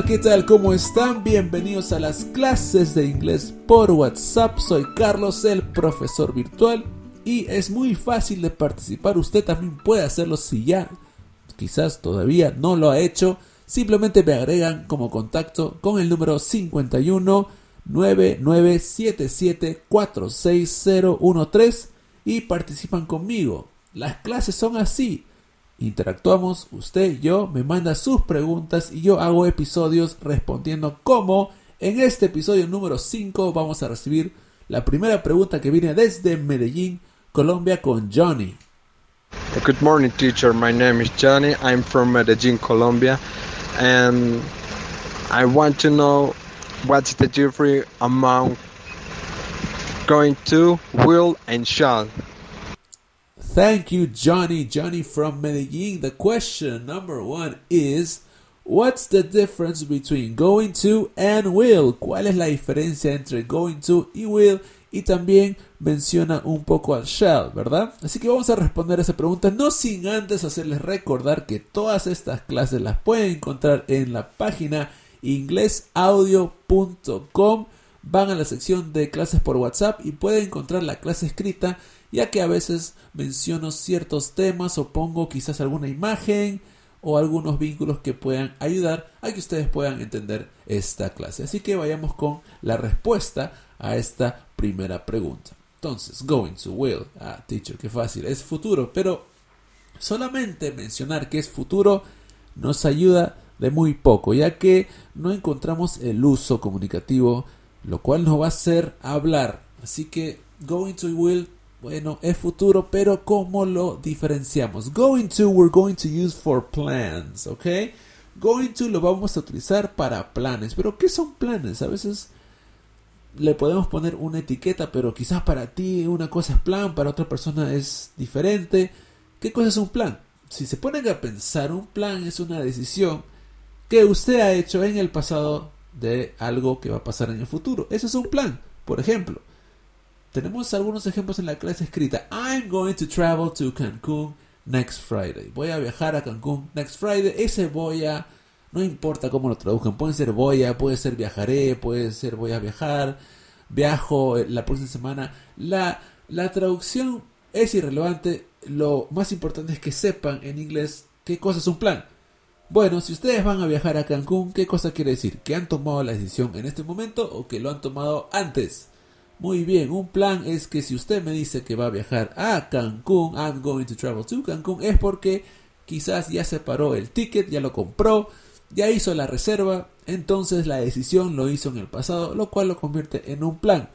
¿Qué tal? ¿Cómo están? Bienvenidos a las clases de inglés por WhatsApp. Soy Carlos, el profesor virtual. Y es muy fácil de participar. Usted también puede hacerlo si ya quizás todavía no lo ha hecho. Simplemente me agregan como contacto con el número 51 9977 46013 y participan conmigo. Las clases son así. Interactuamos, usted y yo, me manda sus preguntas y yo hago episodios respondiendo como en este episodio número 5 vamos a recibir la primera pregunta que viene desde Medellín, Colombia con Johnny. Good morning, teacher. My name is Johnny. I'm from Medellin, Colombia, and I want to know what's the difference among going to, will, and shall. Thank you, Johnny. Johnny from Medellin. The question number one is What's the difference between going to and will? ¿Cuál es la diferencia entre going to y will? Y también menciona un poco al shall, ¿verdad? Así que vamos a responder esa pregunta, no sin antes hacerles recordar que todas estas clases las pueden encontrar en la página inglesaudio.com. Van a la sección de clases por WhatsApp y pueden encontrar la clase escrita ya que a veces menciono ciertos temas o pongo quizás alguna imagen o algunos vínculos que puedan ayudar a que ustedes puedan entender esta clase. Así que vayamos con la respuesta a esta primera pregunta. Entonces, going to will. Ah, teacher, qué fácil. Es futuro, pero solamente mencionar que es futuro nos ayuda de muy poco, ya que no encontramos el uso comunicativo, lo cual nos va a hacer hablar. Así que going to will bueno, es futuro, pero ¿cómo lo diferenciamos? Going to, we're going to use for plans, ¿ok? Going to lo vamos a utilizar para planes. Pero ¿qué son planes? A veces le podemos poner una etiqueta, pero quizás para ti una cosa es plan, para otra persona es diferente. ¿Qué cosa es un plan? Si se ponen a pensar, un plan es una decisión que usted ha hecho en el pasado de algo que va a pasar en el futuro. Eso es un plan. Por ejemplo, tenemos algunos ejemplos en la clase escrita. I'm going to travel to Cancún next Friday. Voy a viajar a Cancún next Friday. Ese voy a, no importa cómo lo traduzcan, puede ser voy a, puede ser viajaré, puede ser voy a viajar, viajo eh, la próxima semana. La, la traducción es irrelevante. Lo más importante es que sepan en inglés qué cosa es un plan. Bueno, si ustedes van a viajar a Cancún, ¿qué cosa quiere decir? ¿Que han tomado la decisión en este momento o que lo han tomado antes? Muy bien, un plan es que si usted me dice que va a viajar a Cancún, I'm going to travel to Cancún, es porque quizás ya separó el ticket, ya lo compró, ya hizo la reserva, entonces la decisión lo hizo en el pasado, lo cual lo convierte en un plan.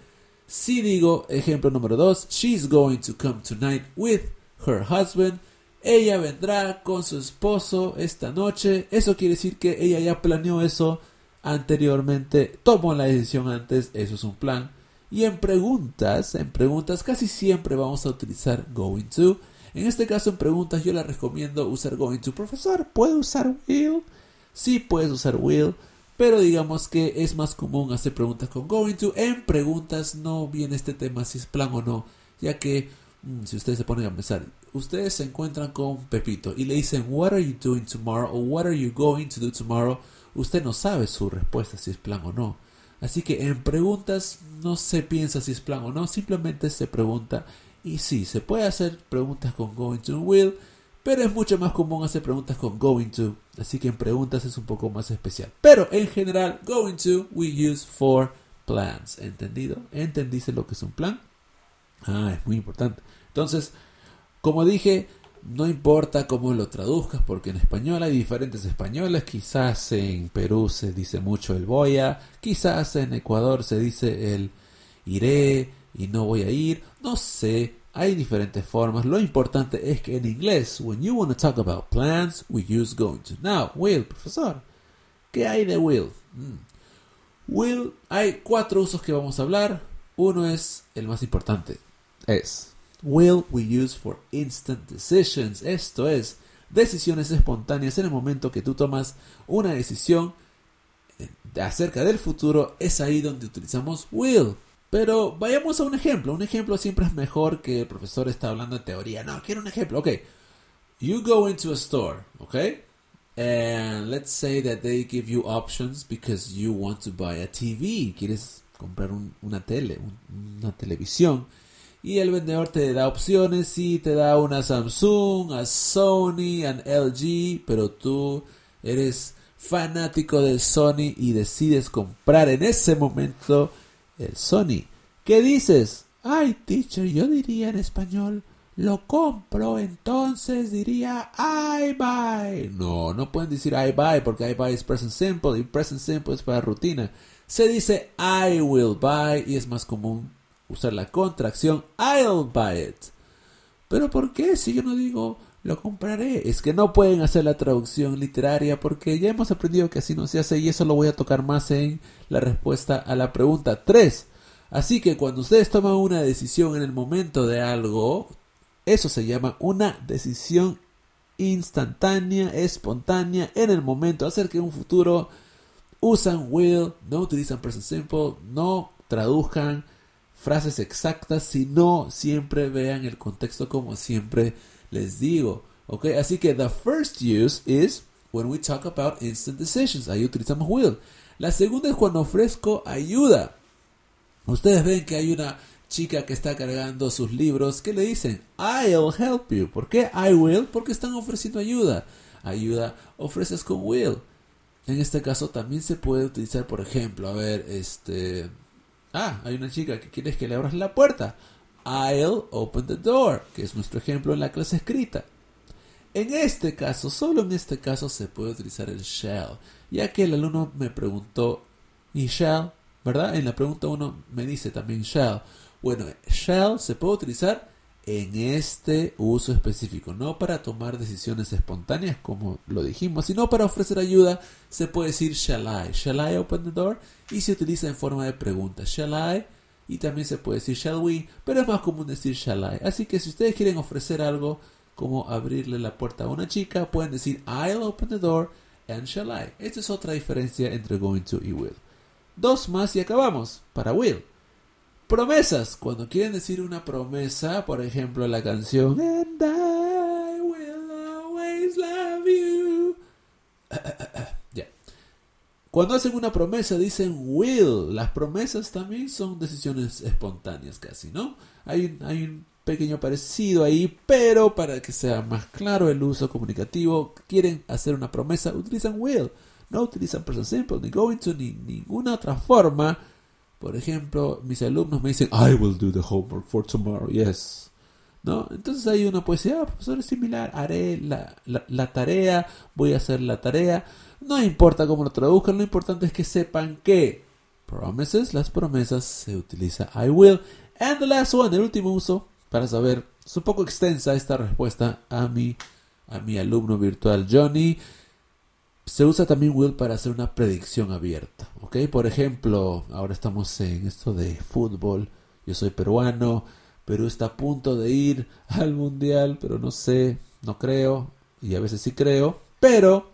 Si digo, ejemplo número 2, she's going to come tonight with her husband, ella vendrá con su esposo esta noche, eso quiere decir que ella ya planeó eso anteriormente, tomó la decisión antes, eso es un plan. Y en preguntas, en preguntas casi siempre vamos a utilizar going to. En este caso en preguntas yo le recomiendo usar going to. Profesor, ¿puede usar will? Sí, puedes usar will. Pero digamos que es más común hacer preguntas con going to. En preguntas no viene este tema si es plan o no. Ya que mm, si ustedes se ponen a pensar, ustedes se encuentran con Pepito y le dicen What are you doing tomorrow? o What are you going to do tomorrow? Usted no sabe su respuesta si es plan o no. Así que en preguntas no se piensa si es plan o no, simplemente se pregunta. Y sí, se puede hacer preguntas con going to will, pero es mucho más común hacer preguntas con going to. Así que en preguntas es un poco más especial. Pero en general, going to we use for plans. ¿Entendido? ¿Entendiste lo que es un plan? Ah, es muy importante. Entonces, como dije, no importa cómo lo traduzcas, porque en español hay diferentes españoles. Quizás en Perú se dice mucho el voy a, quizás en Ecuador se dice el iré y no voy a ir. No sé, hay diferentes formas. Lo importante es que en inglés, when you want to talk about plans, we use going to. Now, will, profesor, ¿qué hay de will? Mm. Will, hay cuatro usos que vamos a hablar. Uno es el más importante. Es will we use for instant decisions. Esto es, decisiones espontáneas en el momento que tú tomas una decisión acerca del futuro, es ahí donde utilizamos will. Pero vayamos a un ejemplo. Un ejemplo siempre es mejor que el profesor está hablando de teoría. No, quiero un ejemplo. Ok. You go into a store, ok. And let's say that they give you options because you want to buy a TV. Quieres comprar un- una tele, un- una televisión. Y el vendedor te da opciones y te da una Samsung, a Sony, an LG, pero tú eres fanático de Sony y decides comprar en ese momento el Sony. ¿Qué dices? Ay, teacher, yo diría en español, lo compro, entonces diría I buy. No, no pueden decir I buy porque I buy es present simple y present simple es para rutina. Se dice I will buy y es más común usar la contracción I'll buy it. Pero ¿por qué si yo no digo lo compraré? Es que no pueden hacer la traducción literaria porque ya hemos aprendido que así no se hace y eso lo voy a tocar más en la respuesta a la pregunta 3. Así que cuando ustedes toman una decisión en el momento de algo, eso se llama una decisión instantánea, espontánea, en el momento, acerca de un futuro. Usan will, no utilizan present simple, no traduzcan frases exactas, sino siempre vean el contexto como siempre les digo. ¿Ok? Así que the first use is when we talk about instant decisions. Ahí utilizamos will. La segunda es cuando ofrezco ayuda. Ustedes ven que hay una chica que está cargando sus libros que le dicen I'll help you. ¿Por qué I will? Porque están ofreciendo ayuda. Ayuda ofreces con will. En este caso también se puede utilizar, por ejemplo, a ver, este... Ah, hay una chica que quieres que le abras la puerta. I'll open the door, que es nuestro ejemplo en la clase escrita. En este caso, solo en este caso se puede utilizar el shall, ya que el alumno me preguntó, ¿y shall? ¿Verdad? En la pregunta 1 me dice también shall. Bueno, shall se puede utilizar en este uso específico, no para tomar decisiones espontáneas como lo dijimos, sino para ofrecer ayuda, se puede decir shall I, shall I open the door y se utiliza en forma de pregunta, shall I y también se puede decir shall we, pero es más común decir shall I. Así que si ustedes quieren ofrecer algo como abrirle la puerta a una chica, pueden decir I'll open the door and shall I. Esta es otra diferencia entre going to y will. Dos más y acabamos para will. Promesas. Cuando quieren decir una promesa, por ejemplo, la canción And I will always love you. Cuando hacen una promesa dicen will. Las promesas también son decisiones espontáneas casi, ¿no? Hay, hay un pequeño parecido ahí, pero para que sea más claro el uso comunicativo, quieren hacer una promesa, utilizan will. No utilizan present simple, ni going to, ni ninguna otra forma. Por ejemplo, mis alumnos me dicen, I will do the homework for tomorrow, yes. ¿No? Entonces uno puede decir, ah, profesor, es similar, haré la, la, la tarea, voy a hacer la tarea. No importa cómo lo traduzcan, lo importante es que sepan que promises, las promesas, se utiliza I will. And the last one, el último uso, para saber, es un poco extensa esta respuesta a mi, a mi alumno virtual Johnny. Se usa también will para hacer una predicción abierta, ¿ok? Por ejemplo, ahora estamos en esto de fútbol. Yo soy peruano. Perú está a punto de ir al mundial, pero no sé, no creo. Y a veces sí creo. Pero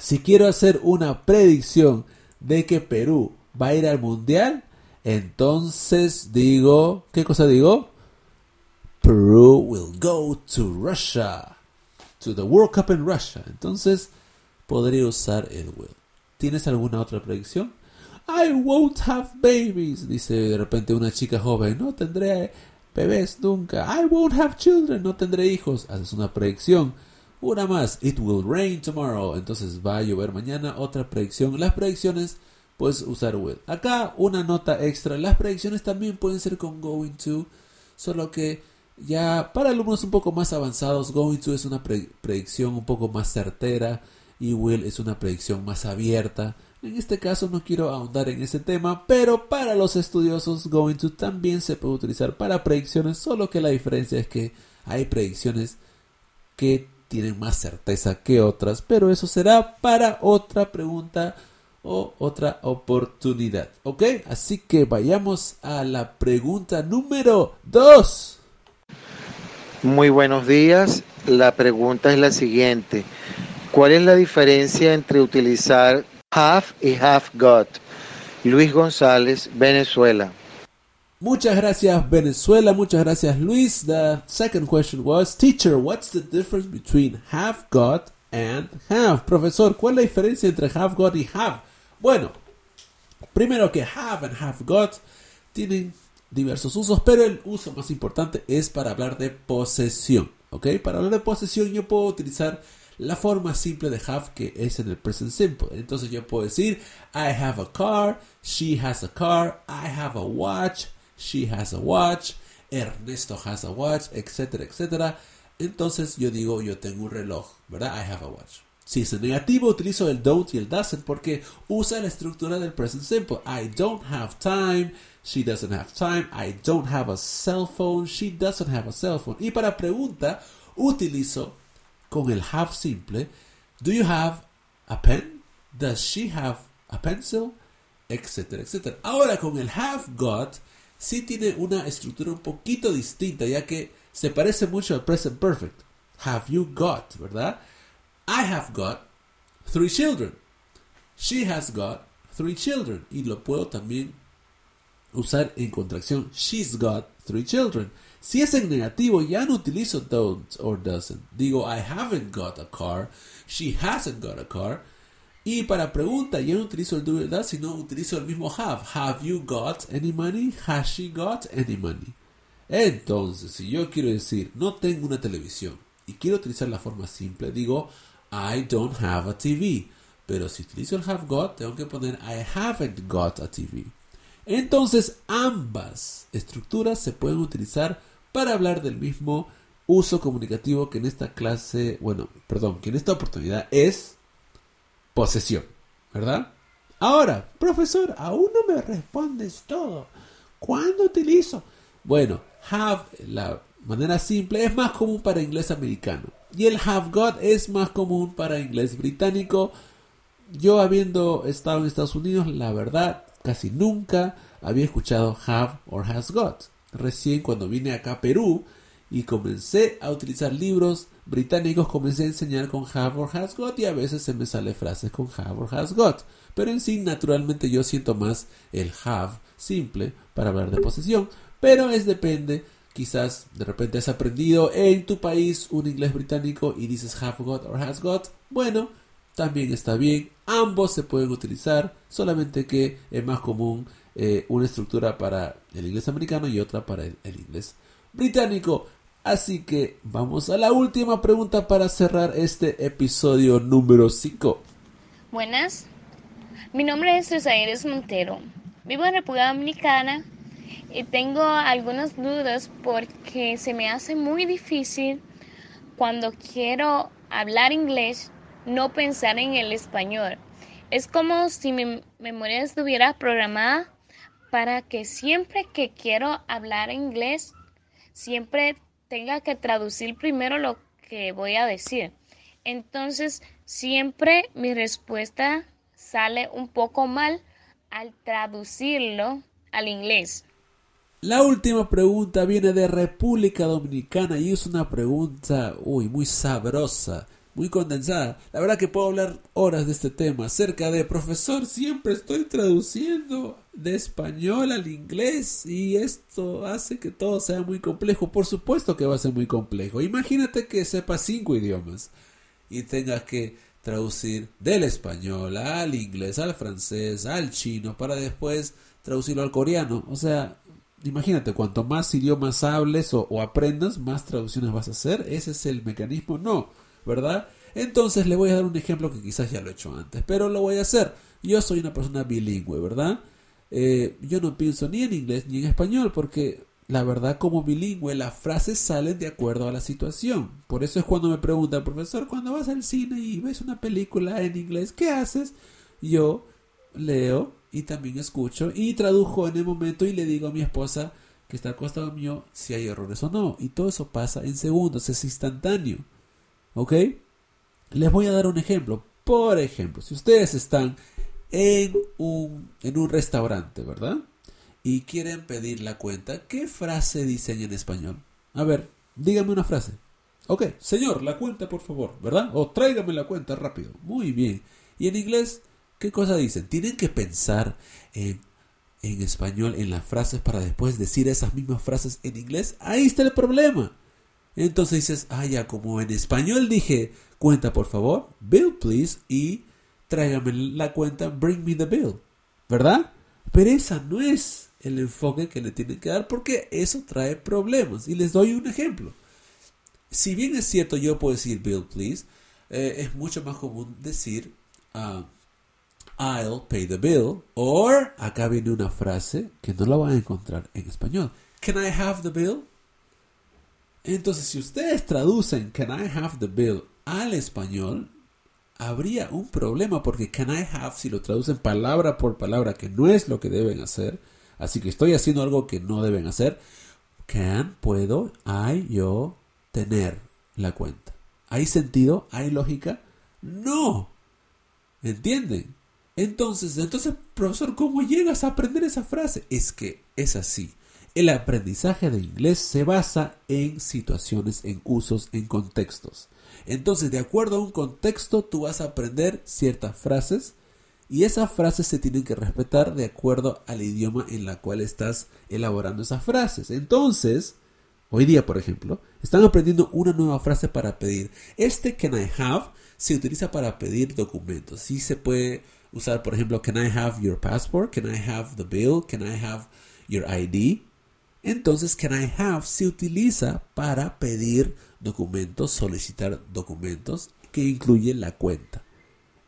si quiero hacer una predicción de que Perú va a ir al mundial, entonces digo, ¿qué cosa digo? Peru will go to Russia, to the World Cup in Russia. Entonces podría usar el will. ¿Tienes alguna otra predicción? I won't have babies, dice de repente una chica joven. No tendré bebés nunca. I won't have children, no tendré hijos. Haces una predicción. Una más, it will rain tomorrow. Entonces va a llover mañana. Otra predicción. Las predicciones puedes usar will. Acá una nota extra. Las predicciones también pueden ser con going to. Solo que ya para alumnos un poco más avanzados, going to es una pre predicción un poco más certera y will es una predicción más abierta. En este caso no quiero ahondar en ese tema, pero para los estudiosos going to también se puede utilizar para predicciones, solo que la diferencia es que hay predicciones que tienen más certeza que otras, pero eso será para otra pregunta o otra oportunidad, ¿ok? Así que vayamos a la pregunta número 2. Muy buenos días. La pregunta es la siguiente. ¿Cuál es la diferencia entre utilizar have y have got? Luis González, Venezuela. Muchas gracias Venezuela, muchas gracias Luis. The second question was, teacher, what's the difference between have got and have. Profesor, ¿cuál es la diferencia entre have got y have? Bueno, primero que have and have got tienen diversos usos, pero el uso más importante es para hablar de posesión. ¿Ok? Para hablar de posesión yo puedo utilizar la forma simple de have que es en el present simple. Entonces yo puedo decir I have a car, she has a car, I have a watch, she has a watch, Ernesto has a watch, etcétera, etcétera. Entonces yo digo yo tengo un reloj, ¿verdad? I have a watch. Si es negativo, utilizo el don't y el doesn't porque usa la estructura del present simple. I don't have time, she doesn't have time. I don't have a cell phone, she doesn't have a cell phone. Y para pregunta, utilizo con el have simple. Do you have a pen? Does she have a pencil? Etcétera, etcétera. Ahora con el have got, sí tiene una estructura un poquito distinta, ya que se parece mucho al present perfect. Have you got, ¿verdad? I have got three children. She has got three children. Y lo puedo también usar en contracción. She's got three children. Si es en negativo, ya no utilizo don't or doesn't. Digo, I haven't got a car. She hasn't got a car. Y para pregunta, ya no utilizo el do does, sino utilizo el mismo have. Have you got any money? Has she got any money? Entonces, si yo quiero decir, no tengo una televisión y quiero utilizar la forma simple, digo, I don't have a TV. Pero si utilizo el have got, tengo que poner I haven't got a TV. Entonces ambas estructuras se pueden utilizar para hablar del mismo uso comunicativo que en esta clase, bueno, perdón, que en esta oportunidad es posesión, ¿verdad? Ahora, profesor, aún no me respondes todo. ¿Cuándo utilizo? Bueno, have, la manera simple, es más común para inglés americano. Y el have got es más común para inglés británico. Yo habiendo estado en Estados Unidos, la verdad, casi nunca había escuchado have or has got. Recién cuando vine acá a Perú y comencé a utilizar libros británicos, comencé a enseñar con have or has got y a veces se me sale frases con have or has got. Pero en sí, naturalmente yo siento más el have simple para hablar de posesión. Pero es depende quizás de repente has aprendido en tu país un inglés británico y dices have got or has got, bueno, también está bien, ambos se pueden utilizar, solamente que es más común eh, una estructura para el inglés americano y otra para el, inglés británico. Así que vamos a la última pregunta para cerrar este episodio número 5. Buenas, mi nombre es Rosaires Montero. Vivo en República Dominicana y tengo algunas dudas porque se me hace muy difícil cuando quiero hablar inglés no pensar en el español. Es como si mi memoria estuviera programada para que siempre que quiero hablar inglés, siempre tenga que traducir primero lo que voy a decir. Entonces, siempre mi respuesta sale un poco mal al traducirlo al inglés. La última pregunta viene de República Dominicana y es una pregunta, uy, muy sabrosa, muy condensada. La verdad que puedo hablar horas de este tema, acerca de profesor, siempre estoy traduciendo de español al inglés y esto hace que todo sea muy complejo. Por supuesto que va a ser muy complejo. Imagínate que sepas cinco idiomas y tengas que traducir del español al inglés, al francés, al chino, para después traducirlo al coreano. O sea, imagínate, cuanto más idiomas hables o, o, aprendas, más traducciones vas a hacer. Ese es el mecanismo, no, ¿verdad? Entonces le voy a dar un ejemplo que quizás ya lo he hecho antes, pero lo voy a hacer. Yo soy una persona bilingüe, ¿verdad? Eh, yo no pienso ni en inglés ni en español porque la verdad como bilingüe las frases salen de acuerdo a la situación. Por eso es cuando me preguntan, profesor, cuando vas al cine y ves una película en inglés, ¿qué haces? Yo leo y también escucho y tradujo en el momento y le digo a mi esposa que está al costado mío si hay errores o no. Y todo eso pasa en segundos, es instantáneo. ¿Ok? Les voy a dar un ejemplo. Por ejemplo, si ustedes están en un, en un restaurante, ¿verdad? Y quieren pedir la cuenta, ¿qué frase dicen en español? A ver, dígame una frase. Ok, señor, la cuenta por favor, ¿verdad? O tráigame la cuenta rápido. Muy bien. Y en inglés, ¿qué cosa dicen? Tienen que pensar en, en español, en las frases para después decir esas mismas frases en inglés. Ahí está el problema. Entonces dices, ah, ya, como en español dije, cuenta por favor, bill please, y tráigame la cuenta, bring me the bill, ¿verdad? Pero esa no es el enfoque que le tienen que dar porque eso trae problemas. Y les doy un ejemplo. Si bien es cierto, yo puedo decir bill please, eh, es mucho más común decir uh, I'll pay the bill. O acá viene una frase que no la van a encontrar en español. Can I have the bill? Entonces, si ustedes traducen Can I have the bill al español, habría un problema porque can I have, si lo traducen palabra por palabra, que no es lo que deben hacer, así que estoy haciendo algo que no deben hacer, can, puedo, I, yo, tener la cuenta. ¿Hay sentido? ¿Hay lógica? No. ¿Entienden? Entonces, entonces, profesor, ¿cómo llegas a aprender esa frase? Es que es así. El aprendizaje de inglés se basa en situaciones, en usos, en contextos. Entonces, de acuerdo a un contexto, tú vas a aprender ciertas frases y esas frases se tienen que respetar de acuerdo al idioma en la cual estás elaborando esas frases. Entonces, hoy día, por ejemplo, están aprendiendo una nueva frase para pedir. Este can I have se utiliza para pedir documentos. Sí se puede usar, por ejemplo, can I have your passport? Can I have the bill? Can I have your ID? Entonces, can I have se utiliza para pedir documentos, solicitar documentos que incluyen la cuenta.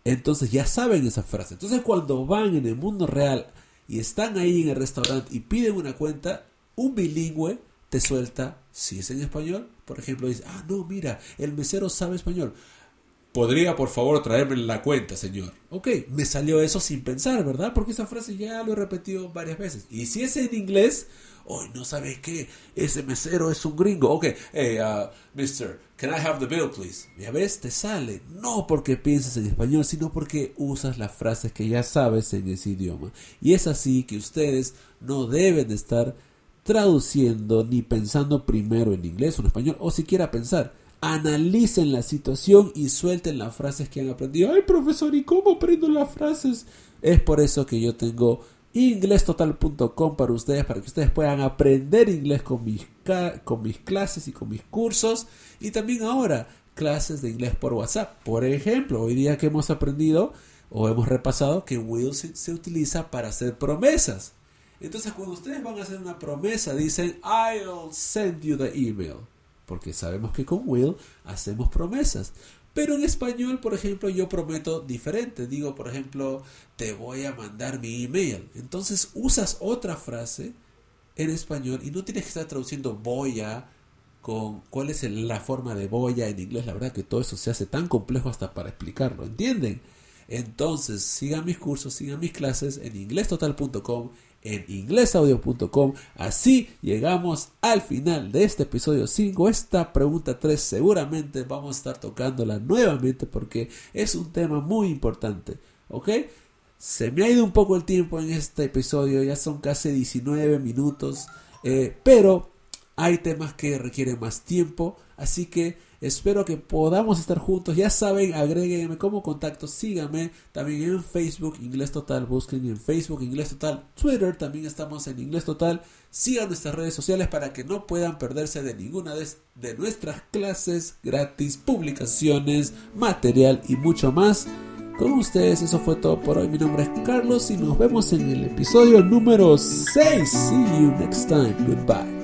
Entonces ya saben esa frase. Entonces cuando van en el mundo real y están ahí en el restaurante y piden una cuenta, un bilingüe te suelta, si es en español, por ejemplo, dice, ah, no, mira, el mesero sabe español. ¿Podría por favor traerme la cuenta, señor? Ok, me salió eso sin pensar, ¿verdad? Porque esa frase ya lo he repetido varias veces. Y si es en inglés, hoy no sabes qué, ese mesero es un gringo. Ok, hey, uh, mister, can I have the bill, please? Ya ves, te sale. No porque pienses en español, sino porque usas las frases que ya sabes en ese idioma. Y es así que ustedes no deben estar traduciendo ni pensando primero en inglés o en español, o siquiera pensar analicen la situación y suelten las frases que han aprendido. Ay, profesor, ¿y cómo aprendo las frases? Es por eso que yo tengo inglestotal.com para ustedes, para que ustedes puedan aprender inglés con mis, clases y con mis cursos. Y también ahora, clases de inglés por WhatsApp. Por ejemplo, hoy día que hemos aprendido o hemos repasado que will se utiliza para hacer promesas. Entonces, cuando ustedes van a hacer una promesa, dicen, I'll send you the email porque sabemos que con will hacemos promesas. Pero en español, por ejemplo, yo prometo diferente. Digo, por ejemplo, te voy a mandar mi email. Entonces usas otra frase en español y no tienes que estar traduciendo voy con cuál es la forma de voy en inglés. La verdad que todo eso se hace tan complejo hasta para explicarlo. ¿Entienden? Entonces, sigan mis cursos, sigan mis clases en inglestotal.com en inglesaudio.com. Así llegamos al final de este episodio 5. Esta pregunta 3 seguramente vamos a estar tocándola nuevamente porque es un tema muy importante. ¿Ok? Se me ha ido un poco el tiempo en este episodio, ya son casi 19 minutos, eh, pero hay temas que requieren más tiempo, así que Espero que podamos estar juntos. Ya saben, agréguenme como contacto, síganme también en Facebook Inglés Total, busquen en Facebook Inglés Total, Twitter también estamos en Inglés Total. Sigan nuestras redes sociales para que no puedan perderse de ninguna de, de nuestras clases gratis, publicaciones, material y mucho más. Con ustedes eso fue todo por hoy. Mi nombre es Carlos y nos vemos en el episodio número 6. See you next time. Goodbye.